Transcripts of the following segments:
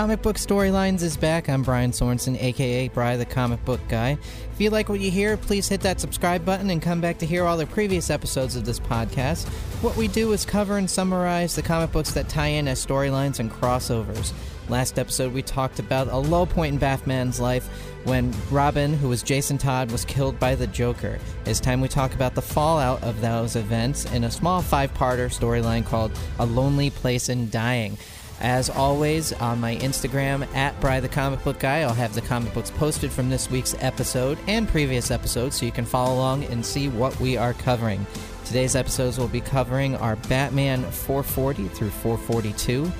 Comic Book Storylines is back. I'm Brian Sorensen, aka Bry the Comic Book Guy. If you like what you hear, please hit that subscribe button and come back to hear all the previous episodes of this podcast. What we do is cover and summarize the comic books that tie in as storylines and crossovers. Last episode, we talked about a low point in Batman's life when Robin, who was Jason Todd, was killed by the Joker. It's time we talk about the fallout of those events in a small five parter storyline called A Lonely Place in Dying. As always, on my Instagram, at Bry the Comic Book Guy, I'll have the comic books posted from this week's episode and previous episodes so you can follow along and see what we are covering. Today's episodes will be covering our Batman 440 through 442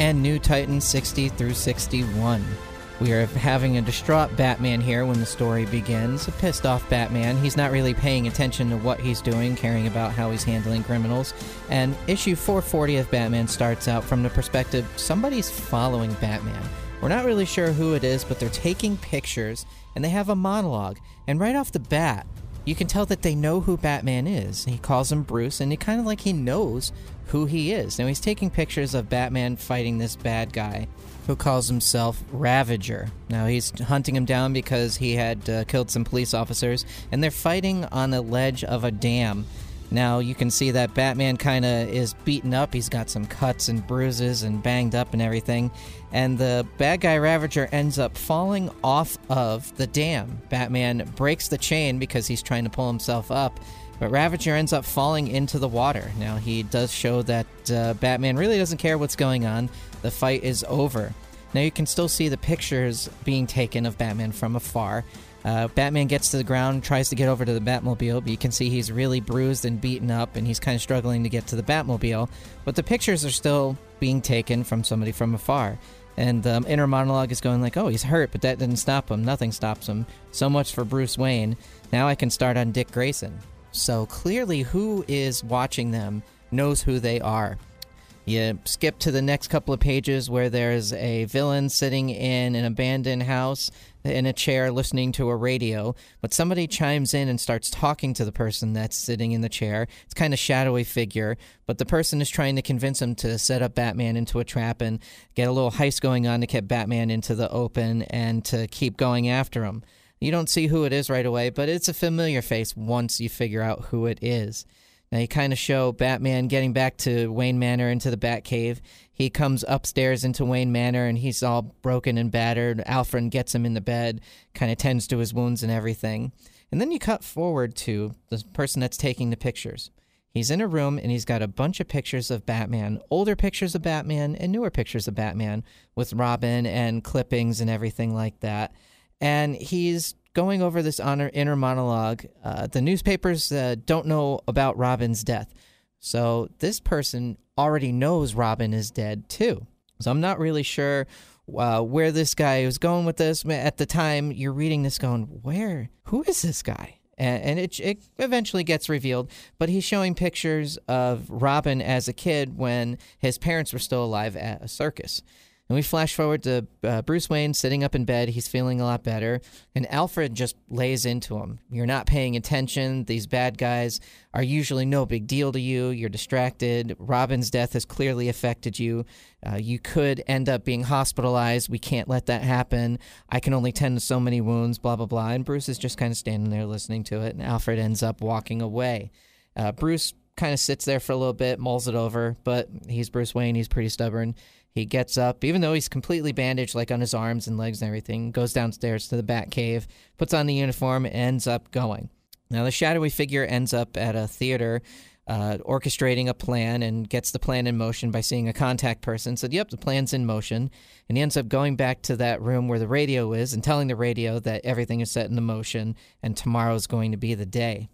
and New Titans 60 through 61. We are having a distraught Batman here when the story begins. A pissed off Batman. He's not really paying attention to what he's doing, caring about how he's handling criminals. And issue 440 of Batman starts out from the perspective somebody's following Batman. We're not really sure who it is, but they're taking pictures and they have a monologue. And right off the bat, you can tell that they know who Batman is. He calls him Bruce, and it kind of like he knows who he is. Now he's taking pictures of Batman fighting this bad guy who calls himself Ravager. Now he's hunting him down because he had uh, killed some police officers, and they're fighting on the ledge of a dam. Now you can see that Batman kind of is beaten up. He's got some cuts and bruises and banged up and everything. And the bad guy Ravager ends up falling off of the dam. Batman breaks the chain because he's trying to pull himself up. But Ravager ends up falling into the water. Now, he does show that uh, Batman really doesn't care what's going on. The fight is over. Now, you can still see the pictures being taken of Batman from afar. Uh, Batman gets to the ground, tries to get over to the Batmobile, but you can see he's really bruised and beaten up, and he's kind of struggling to get to the Batmobile. But the pictures are still being taken from somebody from afar. And the um, inner monologue is going like, "Oh, he's hurt, but that didn't stop him. Nothing stops him. So much for Bruce Wayne. Now I can start on Dick Grayson." So clearly, who is watching them knows who they are. You skip to the next couple of pages where there's a villain sitting in an abandoned house in a chair listening to a radio, but somebody chimes in and starts talking to the person that's sitting in the chair. It's kind of shadowy figure, but the person is trying to convince him to set up Batman into a trap and get a little heist going on to get Batman into the open and to keep going after him. You don't see who it is right away, but it's a familiar face once you figure out who it is. Now you kind of show Batman getting back to Wayne Manor into the Batcave. He comes upstairs into Wayne Manor and he's all broken and battered. Alfred gets him in the bed, kind of tends to his wounds and everything. And then you cut forward to the person that's taking the pictures. He's in a room and he's got a bunch of pictures of Batman, older pictures of Batman and newer pictures of Batman with Robin and clippings and everything like that and he's going over this honor, inner monologue. Uh, the newspapers uh, don't know about Robin's death. So this person already knows Robin is dead too. So I'm not really sure uh, where this guy was going with this. At the time, you're reading this going, where? Who is this guy? And, it, it eventually gets revealed, but he's showing pictures of Robin as a kid when his parents were still alive at a circus. And we flash forward to uh, Bruce Wayne sitting up in bed. He's feeling a lot better. And Alfred just lays into him. You're not paying attention. These bad guys are usually no big deal to you. You're distracted. Robin's death has clearly affected you. Uh, you could end up being hospitalized. We can't let that happen. I can only tend to so many wounds, blah, blah, blah. And Bruce is just kind of standing there listening to it. And Alfred ends up walking away. Uh, Bruce kind of sits there for a little bit, mulls it over, but he's Bruce Wayne. He's pretty stubborn. He gets up, even though he's completely bandaged, like on his arms and legs and everything, goes downstairs to the Bat Cave, puts on the uniform, ends up going. Now, the shadowy figure ends up at a theater uh, orchestrating a plan and gets the plan in motion by seeing a contact person. Said, Yep, the plan's in motion. And he ends up going back to that room where the radio is and telling the radio that everything is set in motion and tomorrow's going to be the day.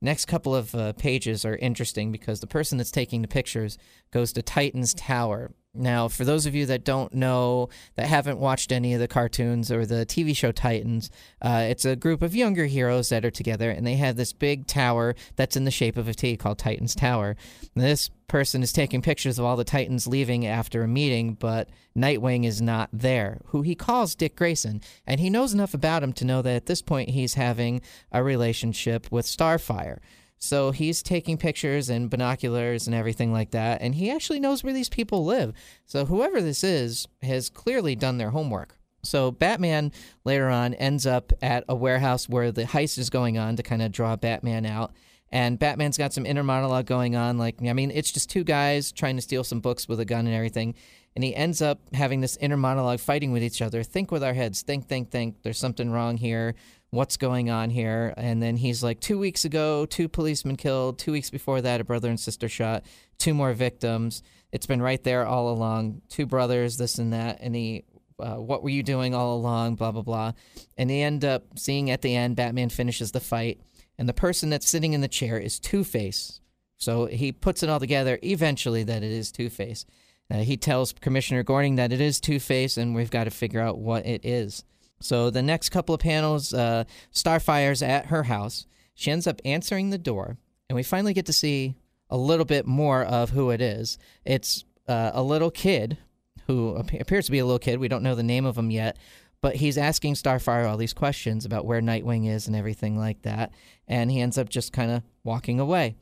Next couple of uh, pages are interesting because the person that's taking the pictures goes to Titan's Tower. Now, for those of you that don't know, that haven't watched any of the cartoons or the TV show Titans, uh, it's a group of younger heroes that are together, and they have this big tower that's in the shape of a T called Titan's Tower. And this person is taking pictures of all the Titans leaving after a meeting, but Nightwing is not there, who he calls Dick Grayson, and he knows enough about him to know that at this point he's having a relationship with Starfire. So he's taking pictures and binoculars and everything like that, and he actually knows where these people live. So whoever this is has clearly done their homework. So Batman later on ends up at a warehouse where the heist is going on to kind of draw Batman out. And Batman's got some inner monologue going on. Like, I mean, it's just two guys trying to steal some books with a gun and everything. And he ends up having this inner monologue fighting with each other. Think with our heads. Think, think, think. There's something wrong here what's going on here. And then he's like, two weeks ago, two policemen killed. Two weeks before that, a brother and sister shot. Two more victims. It's been right there all along. Two brothers, this and that. And he, uh, what were you doing all along? Blah, blah, blah. And they end up seeing at the end, Batman finishes the fight. And the person that's sitting in the chair is Two Face. So he puts it all together eventually that it is Two Face. Uh, he tells Commissioner Gordon that it is Two Face, and we've got to figure out what it is. So the next couple of panels, uh, Starfire's at her house. She ends up answering the door, and we finally get to see a little bit more of who it is. It's uh, a little kid who appears to be a little kid. We don't know the name of him yet, but he's asking Starfire all these questions about where Nightwing is and everything like that. And he ends up just kind of walking away.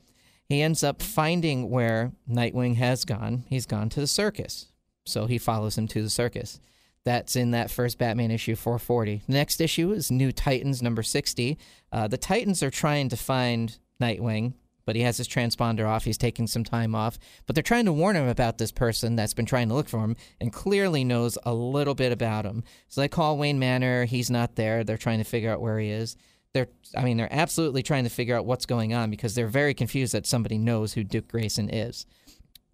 He ends up finding where Nightwing has gone. He's gone to the circus. So he follows him to the circus. That's in that first Batman issue 440. The next issue is New Titans number 60. Uh, the Titans are trying to find Nightwing, but he has his transponder off. He's taking some time off. But they're trying to warn him about this person that's been trying to look for him and clearly knows a little bit about him. So they call Wayne Manor. He's not there. They're trying to figure out where he is. They're, I mean, they're absolutely trying to figure out what's going on because they're very confused that somebody knows who Dick Grayson is.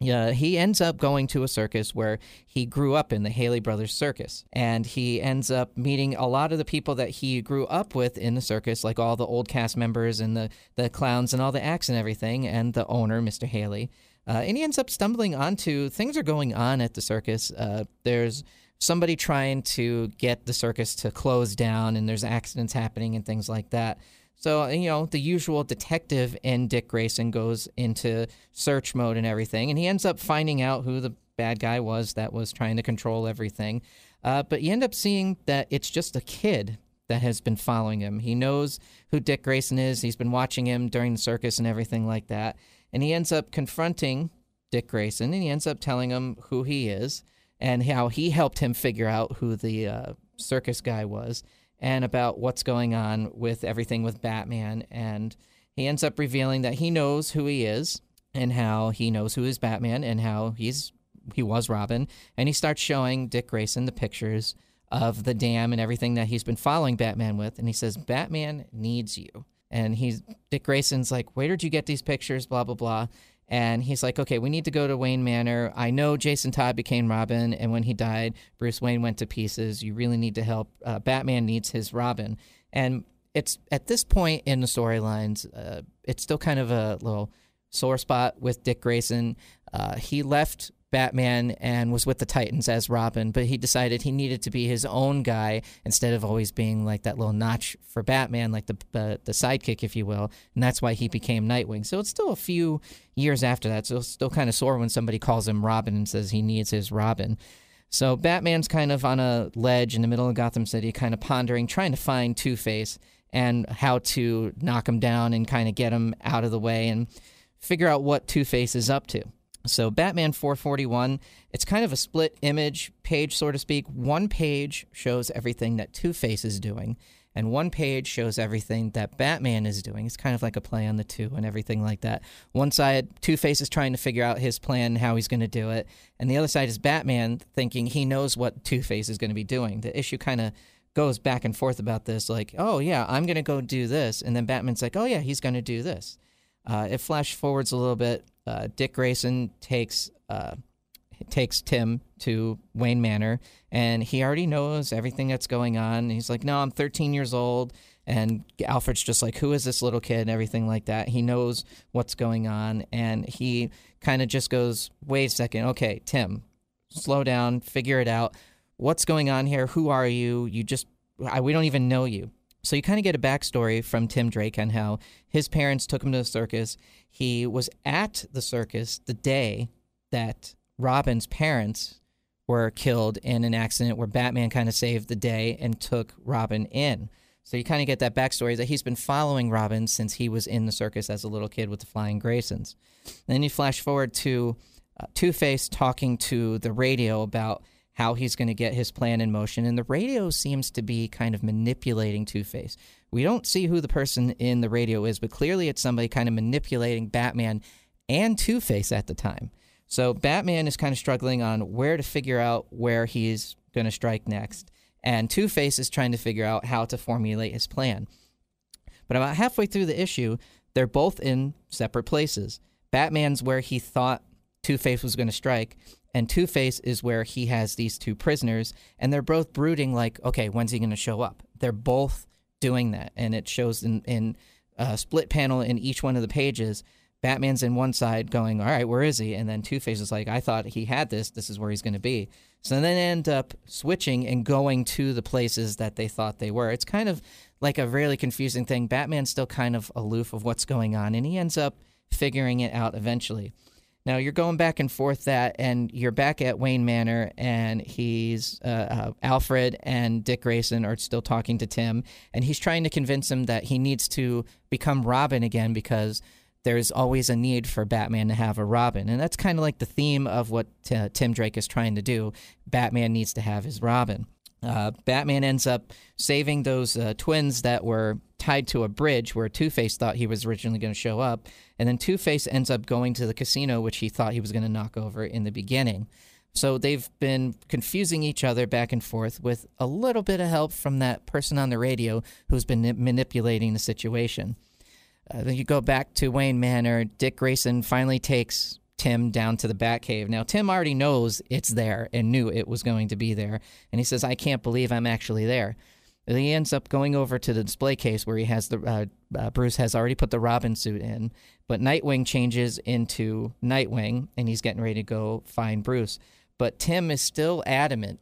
Yeah, he ends up going to a circus where he grew up in the Haly Brothers Circus. And he ends up meeting a lot of the people that he grew up with in the circus, like all the old cast members and the, the clowns and all the acts and everything, and the owner, Mr. Haly. Uh, and he ends up stumbling onto things are going on at the circus. Uh, there's somebody trying to get the circus to close down, and there's accidents happening and things like that. So, you know, the usual detective in Dick Grayson goes into search mode and everything, and he ends up finding out who the bad guy was that was trying to control everything. Uh, but you end up seeing that it's just a kid that has been following him. He knows who Dick Grayson is, he's been watching him during the circus and everything like that. And he ends up confronting Dick Grayson, and he ends up telling him who he is and how he helped him figure out who the uh, circus guy was and about what's going on with everything with Batman. And he ends up revealing that he knows who he is and how he knows who is Batman and how he's he was Robin. And he starts showing Dick Grayson the pictures of the dam and everything that he's been following Batman with. And he says, Batman needs you. And he's Dick Grayson's like, where did you get these pictures? Blah blah blah. And he's like, okay, we need to go to Wayne Manor. I know Jason Todd became Robin, and when he died, Bruce Wayne went to pieces. You really need to help. Uh, Batman needs his Robin. And it's at this point in the storylines, uh, it's still kind of a little sore spot with Dick Grayson. Uh, he left Batman and was with the Titans as Robin, but he decided he needed to be his own guy instead of always being like that little notch for Batman, like the uh, the sidekick, if you will. And that's why he became Nightwing. So it's still a few years after that. So it's still kind of sore when somebody calls him Robin and says he needs his Robin. So Batman's kind of on a ledge in the middle of Gotham City, kind of pondering, trying to find Two Face and how to knock him down and kind of get him out of the way and figure out what Two Face is up to. So, Batman 441, it's kind of a split image page, so to speak. One page shows everything that Two Face is doing, and one page shows everything that Batman is doing. It's kind of like a play on the two and everything like that. One side, Two Face is trying to figure out his plan, how he's going to do it, and the other side is Batman thinking he knows what Two Face is going to be doing. The issue kind of goes back and forth about this like, oh, yeah, I'm going to go do this. And then Batman's like, oh, yeah, he's going to do this. Uh, it flash forwards a little bit uh, Dick Grayson takes uh, takes Tim to Wayne Manor, and he already knows everything that's going on. He's like, "No, I'm 13 years old." And Alfred's just like, "Who is this little kid?" and everything like that. He knows what's going on, and he kind of just goes, "Wait a second, okay, Tim, slow down, figure it out. What's going on here? Who are you? You just, I, we don't even know you." So you kind of get a backstory from Tim Drake on how his parents took him to the circus. He was at the circus the day that Robin's parents were killed in an accident where Batman kind of saved the day and took Robin in. So you kind of get that backstory that he's been following Robin since he was in the circus as a little kid with the Flying Graysons. then you flash forward to uh, Two Face talking to the radio about how he's going to get his plan in motion, and the radio seems to be kind of manipulating Two Face. We don't see who the person in the radio is, but clearly it's somebody kind of manipulating Batman and Two Face at the time. So Batman is kind of struggling on where to figure out where he's going to strike next. And Two Face is trying to figure out how to formulate his plan. But about halfway through the issue, they're both in separate places. Batman's where he thought Two Face was going to strike, and Two Face is where he has these two prisoners, and they're both brooding, like, okay, when's he going to show up? They're both doing that, and it shows in, in a split panel in each one of the pages Batman's in one side going, all right, where is he? And then Two Face is like, I thought he had this. This is where he's going to be. So then they end up switching and going to the places that they thought they were. It's kind of like a really confusing thing. Batman's still kind of aloof of what's going on, and he ends up figuring it out eventually. Now you're going back and forth that, and you're back at Wayne Manor, and he's uh, uh, Alfred and Dick Grayson are still talking to Tim, and he's trying to convince him that he needs to become Robin again because there's always a need for Batman to have a Robin. And that's kind of like the theme of what t- Tim Drake is trying to do. Batman needs to have his Robin. Uh, Batman ends up saving those uh, twins that were tied to a bridge where Two Face thought he was originally going to show up. And then Two Face ends up going to the casino, which he thought he was going to knock over in the beginning. So they've been confusing each other back and forth with a little bit of help from that person on the radio who's been manipulating the situation. Uh, then you go back to Wayne Manor. Dick Grayson finally takes Tim down to the Batcave. Now, Tim already knows it's there and knew it was going to be there. And he says, I can't believe I'm actually there. And he ends up going over to the display case where he has the uh, uh, Bruce has already put the Robin suit in, but Nightwing changes into Nightwing and he's getting ready to go find Bruce. But Tim is still adamant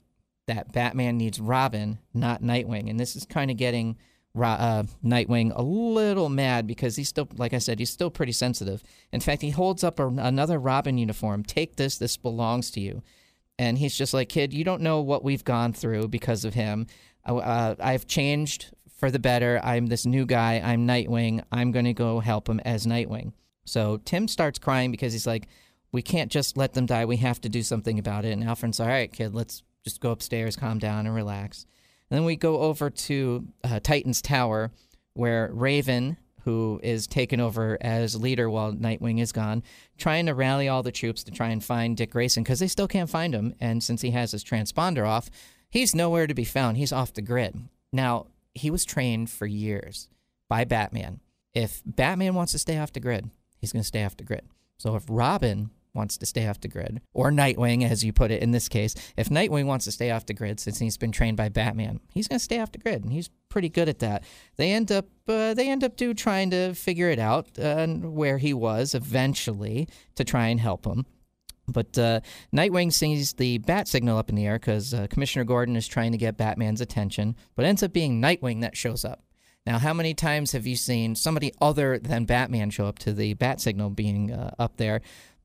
that Batman needs Robin, not Nightwing, and this is kind of getting uh, Nightwing a little mad because he's still, like I said, he's still pretty sensitive. In fact, he holds up a, another Robin uniform. Take this. This belongs to you. And he's just like, kid, you don't know what we've gone through because of him. Uh, I've changed for the better. I'm this new guy. I'm Nightwing. I'm going to go help him as Nightwing. So Tim starts crying because he's like, we can't just let them die. We have to do something about it. And Alfred's all right, kid, let's just go upstairs, calm down, and relax. And then we go over to uh, Titan's Tower, where Raven, who is taken over as leader while Nightwing is gone, trying to rally all the troops to try and find Dick Grayson because they still can't find him. And since he has his transponder off, he's nowhere to be found. He's off the grid. Now, he was trained for years by Batman. If Batman wants to stay off the grid, he's going to stay off the grid. So if Robin wants to stay off the grid, or Nightwing, as you put it in this case. If Nightwing wants to stay off the grid since he's been trained by Batman, he's going to stay off the grid, and he's pretty good at that. They end up uh, they end up do trying to figure it out uh, where he was eventually to try and help him. But uh, Nightwing sees the bat signal up in the air because uh, Commissioner Gordon is trying to get Batman's attention, but ends up being Nightwing that shows up. Now, how many times have you seen somebody other than Batman show up to the bat signal being uh, up there?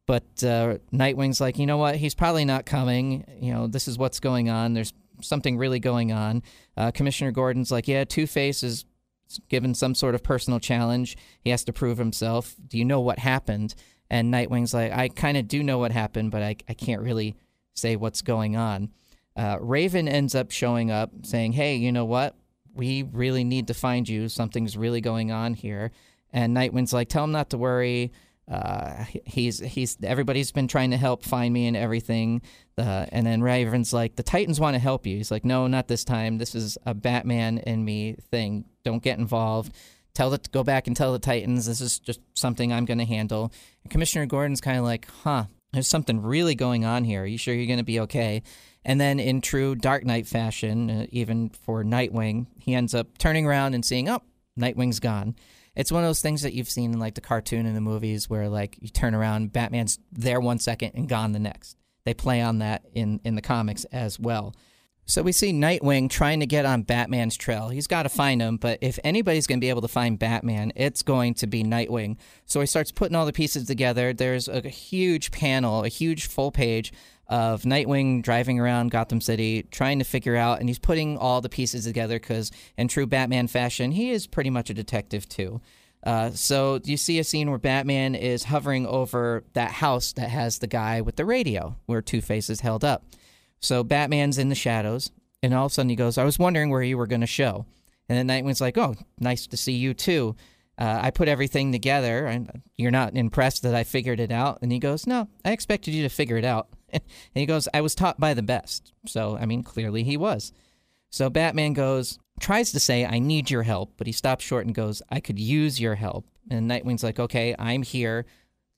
But uh, Nightwing's like, you know what? He's probably not coming. You know, this is what's going on. There's something really going on. Uh, Commissioner Gordon's like, yeah, Two Face is given some sort of personal challenge. He has to prove himself. Do you know what happened? And Nightwing's like, I kind of do know what happened, but I, I can't really say what's going on. Uh, Raven ends up showing up saying, hey, you know what? We really need to find you. Something's really going on here. And Nightwing's like, tell him not to worry uh, he's he's everybody's been trying to help find me and everything. Uh, and then Raven's like, the Titans want to help you. He's like, no, not this time. This is a Batman and me thing. Don't get involved. Tell the go back and tell the Titans this is just something I'm going to handle. And Commissioner Gordon's kind of like, huh, there's something really going on here. Are you sure you're going to be okay? And then, in true Dark Knight fashion, uh, even for Nightwing, he ends up turning around and seeing, oh, Nightwing's gone it's one of those things that you've seen in like the cartoon and the movies where like you turn around, Batman's there one second and gone the next. They play on that in in the comics as well. So we see Nightwing trying to get on Batman's trail. He's got to find him, but if anybody's going to be able to find Batman, it's going to be Nightwing. So he starts putting all the pieces together. There's a huge panel, a huge full page of Nightwing driving around Gotham City trying to figure out, and he's putting all the pieces together because, in true Batman fashion, he is pretty much a detective too. Uh, so you see a scene where Batman is hovering over that house that has the guy with the radio, where Two Face is held up. So Batman's in the shadows, and all of a sudden he goes, I was wondering where you were going to show. And then Nightwing's like, Oh, nice to see you too. Uh, I put everything together, and you're not impressed that I figured it out. And he goes, No, I expected you to figure it out. and he goes, I was taught by the best. So, I mean, clearly he was. So Batman goes, tries to say, I need your help, but he stops short and goes, I could use your help. And Nightwing's like, Okay, I'm here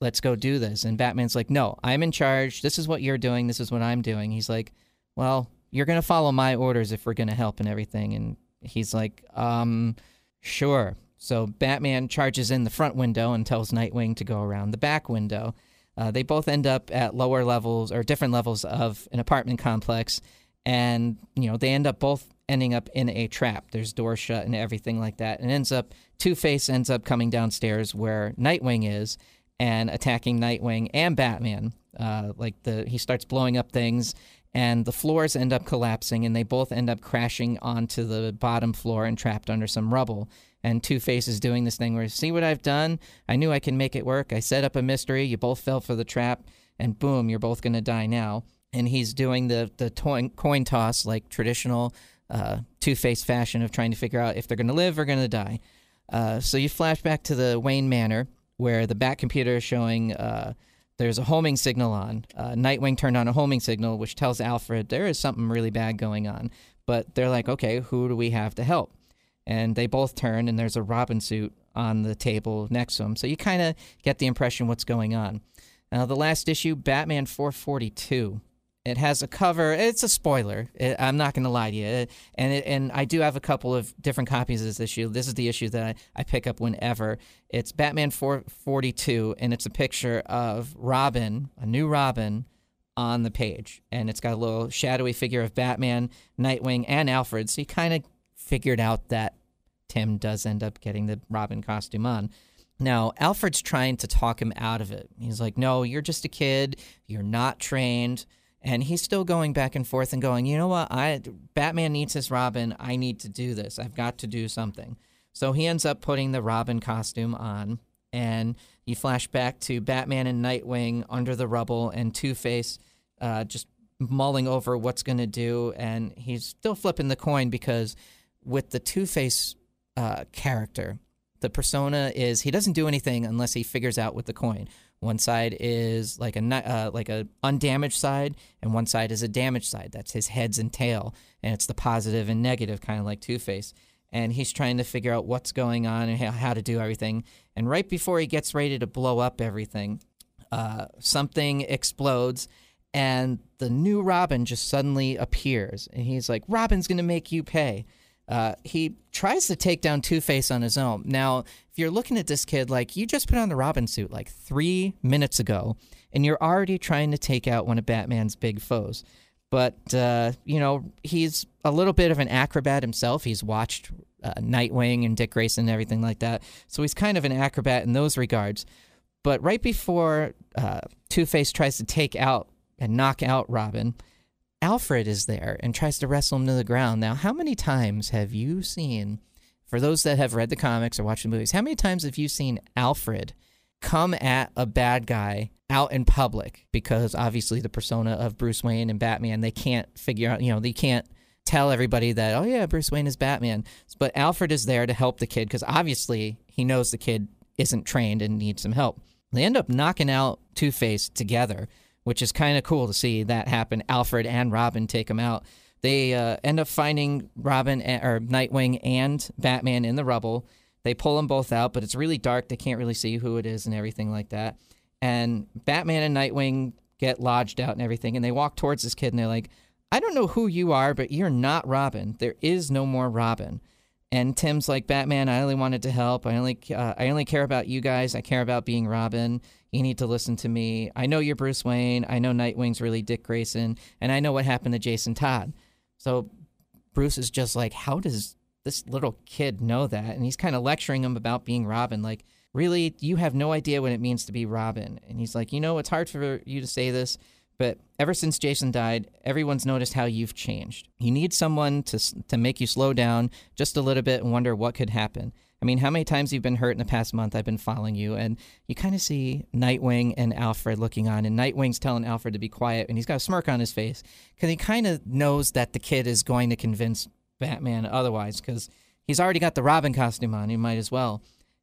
let's go do this. And Batman's like, no, I'm in charge. This is what you're doing. This is what I'm doing. He's like, well, you're going to follow my orders if we're going to help and everything. And he's like, um, sure. So Batman charges in the front window and tells Nightwing to go around the back window. Uh, they both end up at lower levels or different levels of an apartment complex. And, you know, they end up both ending up in a trap. There's doors shut and everything like that. And ends up, Two Face ends up coming downstairs where Nightwing is and attacking Nightwing and Batman. Uh, like the he starts blowing up things, and the floors end up collapsing, and they both end up crashing onto the bottom floor and trapped under some rubble. And Two Face is doing this thing where, see what I've done? I knew I can make it work. I set up a mystery. You both fell for the trap, and boom, you're both gonna die now. And he's doing the the coin toss like traditional uh, Two Face fashion of trying to figure out if they're gonna live or gonna die. Uh, so you flash back to the Wayne Manor where the Bat computer is showing uh, there's a homing signal on. Uh, Nightwing turned on a homing signal, which tells Alfred there is something really bad going on. But they're like, okay, who do we have to help? And they both turn, and there's a Robin suit on the table next to him. So you kind of get the impression what's going on. Now, the last issue, Batman 442. It has a cover. It's a spoiler. It, I'm not going to lie to you. And it, and I do have a couple of different copies of this issue. This is the issue that I, I pick up whenever. It's Batman 442, and it's a picture of Robin, a new Robin, on the page. And it's got a little shadowy figure of Batman, Nightwing, and Alfred. So you kind of figured out that Tim does end up getting the Robin costume on. Now, Alfred's trying to talk him out of it. He's like, No, you're just a kid. You're not trained and he's still going back and forth and going, you know what? I Batman needs his Robin. I need to do this. I've got to do something. So he ends up putting the Robin costume on, and you flash back to Batman and Nightwing under the rubble, and Two Face uh, just mulling over what's going to do, and he's still flipping the coin because with the Two Face uh, character, the persona is he doesn't do anything unless he figures out with the coin. One side is like a uh, like a undamaged side, and one side is a damaged side. That's his heads and tail, and it's the positive and negative, kind of like Two Face. And he's trying to figure out what's going on and how to do everything. And right before he gets ready to blow up everything, uh, something explodes, and the new Robin just suddenly appears. And he's like, "Robin's gonna make you pay." Uh, he tries to take down Two Face on his own. Now, if you're looking at this kid, like you just put on the Robin suit like three minutes ago, and you're already trying to take out one of Batman's big foes. But uh, you know he's a little bit of an acrobat himself. He's watched uh, Nightwing and Dick Grayson and everything like that, so he's kind of an acrobat in those regards. But right before uh, Two Face tries to take out and knock out Robin, Alfred is there and tries to wrestle him to the ground. Now, how many times have you seen, for those that have read the comics or watched the movies, how many times have you seen Alfred come at a bad guy out in public? Because obviously, the persona of Bruce Wayne and Batman, they can't figure out, you know, they can't tell everybody that, oh, yeah, Bruce Wayne is Batman. But Alfred is there to help the kid because obviously he knows the kid isn't trained and needs some help. They end up knocking out Two Face together which is kind of cool to see that happen. Alfred and Robin take him out. They uh, end up finding Robin or Nightwing and Batman in the rubble. They pull them both out, but it's really dark. They can't really see who it is and everything like that. And Batman and Nightwing get lodged out and everything, and they walk towards this kid and they're like, I don't know who you are, but you're not Robin. There is no more Robin. And Tim's like, Batman, I only wanted to help. I only, uh, I only care about you guys. I care about being Robin. You need to listen to me. I know you're Bruce Wayne. I know Nightwing's really Dick Grayson, and I know what happened to Jason Todd. So Bruce is just like, how does this little kid know that? And he's kind of lecturing him about being Robin. Like, really, you have no idea what it means to be Robin. And he's like, you know, it's hard for you to say this, but ever since Jason died, everyone's noticed how you've changed. You need someone to to make you slow down just a little bit and wonder what could happen. I mean, how many times you've been hurt in the past month? I've been following you, and you kind of see Nightwing and Alfred looking on, and Nightwing's telling Alfred to be quiet, and he's got a smirk on his face because he kind of knows that the kid is going to convince Batman otherwise because he's already got the Robin costume on. He might as well.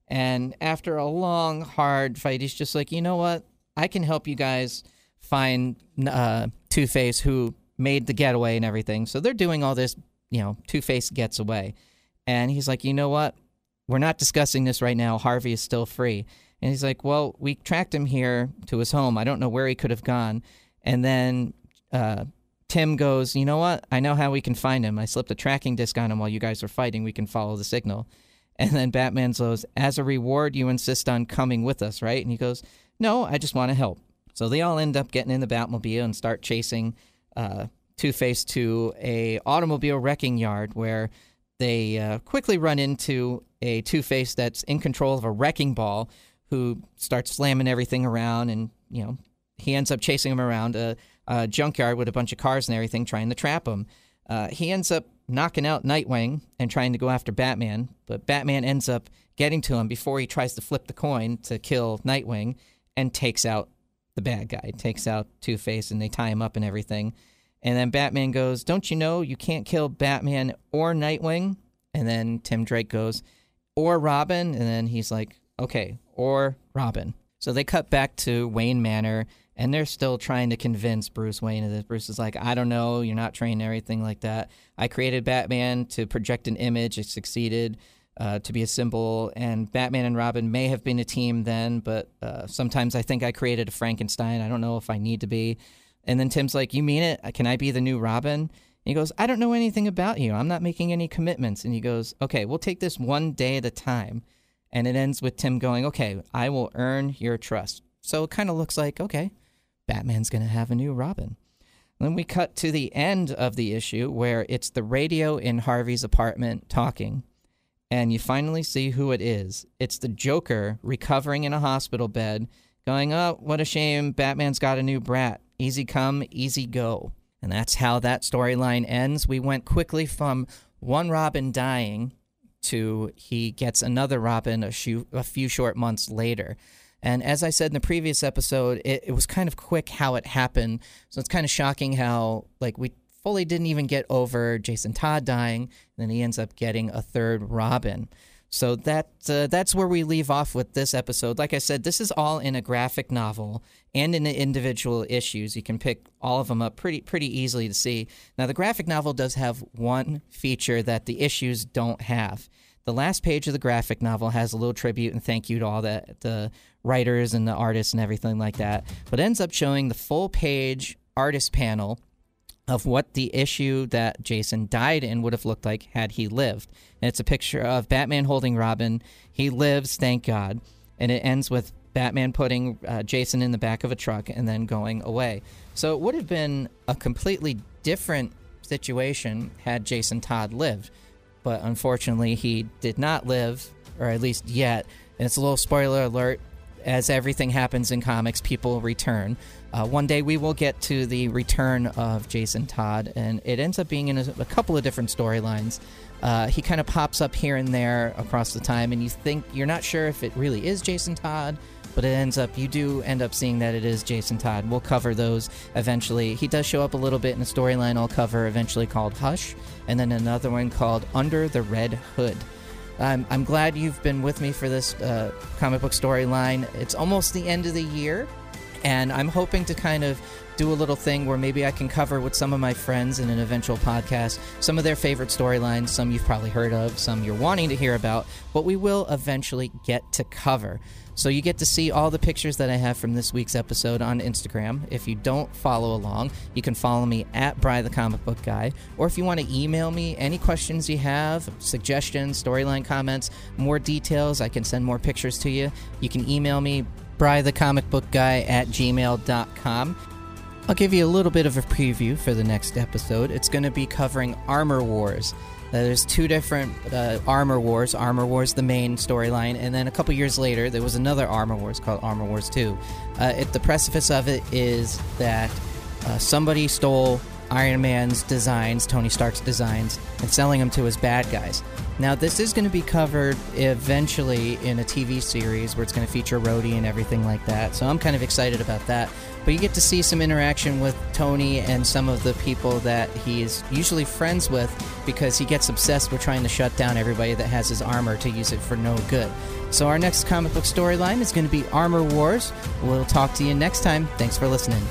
And after a long, hard fight, he's just like, you know what? I can help you guys find uh, Two Face who made the getaway and everything. So they're doing all this, you know, Two Face gets away. And he's like, you know what? We're not discussing this right now. Harvey is still free. And he's like, well, we tracked him here to his home. I don't know where he could have gone. And then uh, Tim goes, you know what? I know how we can find him. I slipped a tracking disc on him while you guys were fighting. We can follow the signal. And then Batman goes, as a reward, you insist on coming with us, right? And he goes, no, I just want to help. So they all end up getting in the Batmobile and start chasing uh, Two Face to a automobile wrecking yard where they uh, quickly run into a Two Face that's in control of a wrecking ball who starts slamming everything around, and you know he ends up chasing him around a, a junkyard with a bunch of cars and everything, trying to trap him. Uh, he ends up knocking out Nightwing and trying to go after Batman, but Batman ends up getting to him before he tries to flip the coin to kill Nightwing and takes out the bad guy, takes out Two Face, and they tie him up and everything. And then Batman goes, Don't you know you can't kill Batman or Nightwing? And then Tim Drake goes, Or Robin. And then he's like, Okay, or Robin. So they cut back to Wayne Manor and they're still trying to convince Bruce Wayne of this. Bruce is like, I don't know, you're not trained everything like that. I created Batman to project an image. It succeeded uh, to be a symbol, and Batman and Robin may have been a team then, but uh, sometimes I think I created a Frankenstein. I don't know if I need to be. And then Tim's like, You mean it? Can I be the new Robin? And he goes, I don't know anything about you. I'm not making any commitments. And he goes, Okay, we'll take this one day at a time. And it ends with Tim going, Okay, I will earn your trust. So it kind of looks like, okay, Batman's going to have a new Robin. Then we cut to the end of the issue where it's the radio in Harvey's apartment talking. And you finally see who it is. It's the Joker recovering in a hospital bed, going, Oh, what a shame. Batman's got a new brat. Easy come, easy go. And that's how that storyline ends. We went quickly from one Robin dying to he gets another Robin a, few, a few short months later. And as I said in the previous episode, it, it was kind of quick how it happened. So it's kind of shocking how, like, we fully didn't even get over Jason Todd dying, and then he ends up getting a third Robin. So that uh, that's where we leave off with this episode. Like I said, this is all in a graphic novel and in the individual issues. You can pick all of them up pretty pretty easily to see. Now the graphic novel does have one feature that the issues don't have. The last page of the graphic novel has a little tribute and thank you to all the the writers and the artists and everything like that. But ends up showing the full page artist panel of what the issue that Jason died in would have looked like had he lived. And it's a picture of Batman holding Robin. He lives, thank God. And it ends with Batman putting uh, Jason in the back of a truck and then going away. So it would have been a completely different situation had Jason Todd lived. But unfortunately, he did not live, or at least yet. And it's a little spoiler alert as everything happens in comics, people return. Uh, one day we will get to the return of Jason Todd, and it ends up being in a, a couple of different storylines. Uh, he kind of pops up here and there across the time, and you think you're not sure if it really is Jason Todd, but it ends up you do end up seeing that it is Jason Todd. We'll cover those eventually. He does show up a little bit in a storyline I'll cover eventually called Hush, and then another one called Under the Red Hood. I'm, I'm glad you've been with me for this uh, comic book storyline. It's almost the end of the year, and I'm hoping to kind of do a little thing where maybe I can cover with some of my friends in an eventual podcast some of their favorite storylines, some you've probably heard of, some you're wanting to hear about, but we will eventually get to cover. So you get to see all the pictures that I have from this week's episode on Instagram. If you don't follow along, you can follow me at Bry the Comic Book Guy. Or if you want to email me any questions you have, suggestions, storyline comments, more details, I can send more pictures to you. You can email me, Bry the Comic Book Guy at gmail.com. I'll give you a little bit of a preview for the next episode. It's going to be covering Armor Wars. Uh, there's two different uh, Armor Wars. Armor Wars, the main storyline, and then a couple years later, there was another Armor Wars called Armor Wars 2. Uh, at the precipice of it is that uh, somebody stole Iron Man's designs, Tony Stark's designs, and selling them to his bad guys. Now, this is going to be covered eventually in a TV series where it's going to feature Rhodey and everything like that. So I'm kind of excited about that. But you get to see some interaction with Tony and some of the people that he is usually friends with because he gets obsessed with trying to shut down everybody that has his armor to use it for no good. So our next comic book storyline is going to be Armor Wars. We'll talk to you next time. Thanks for listening.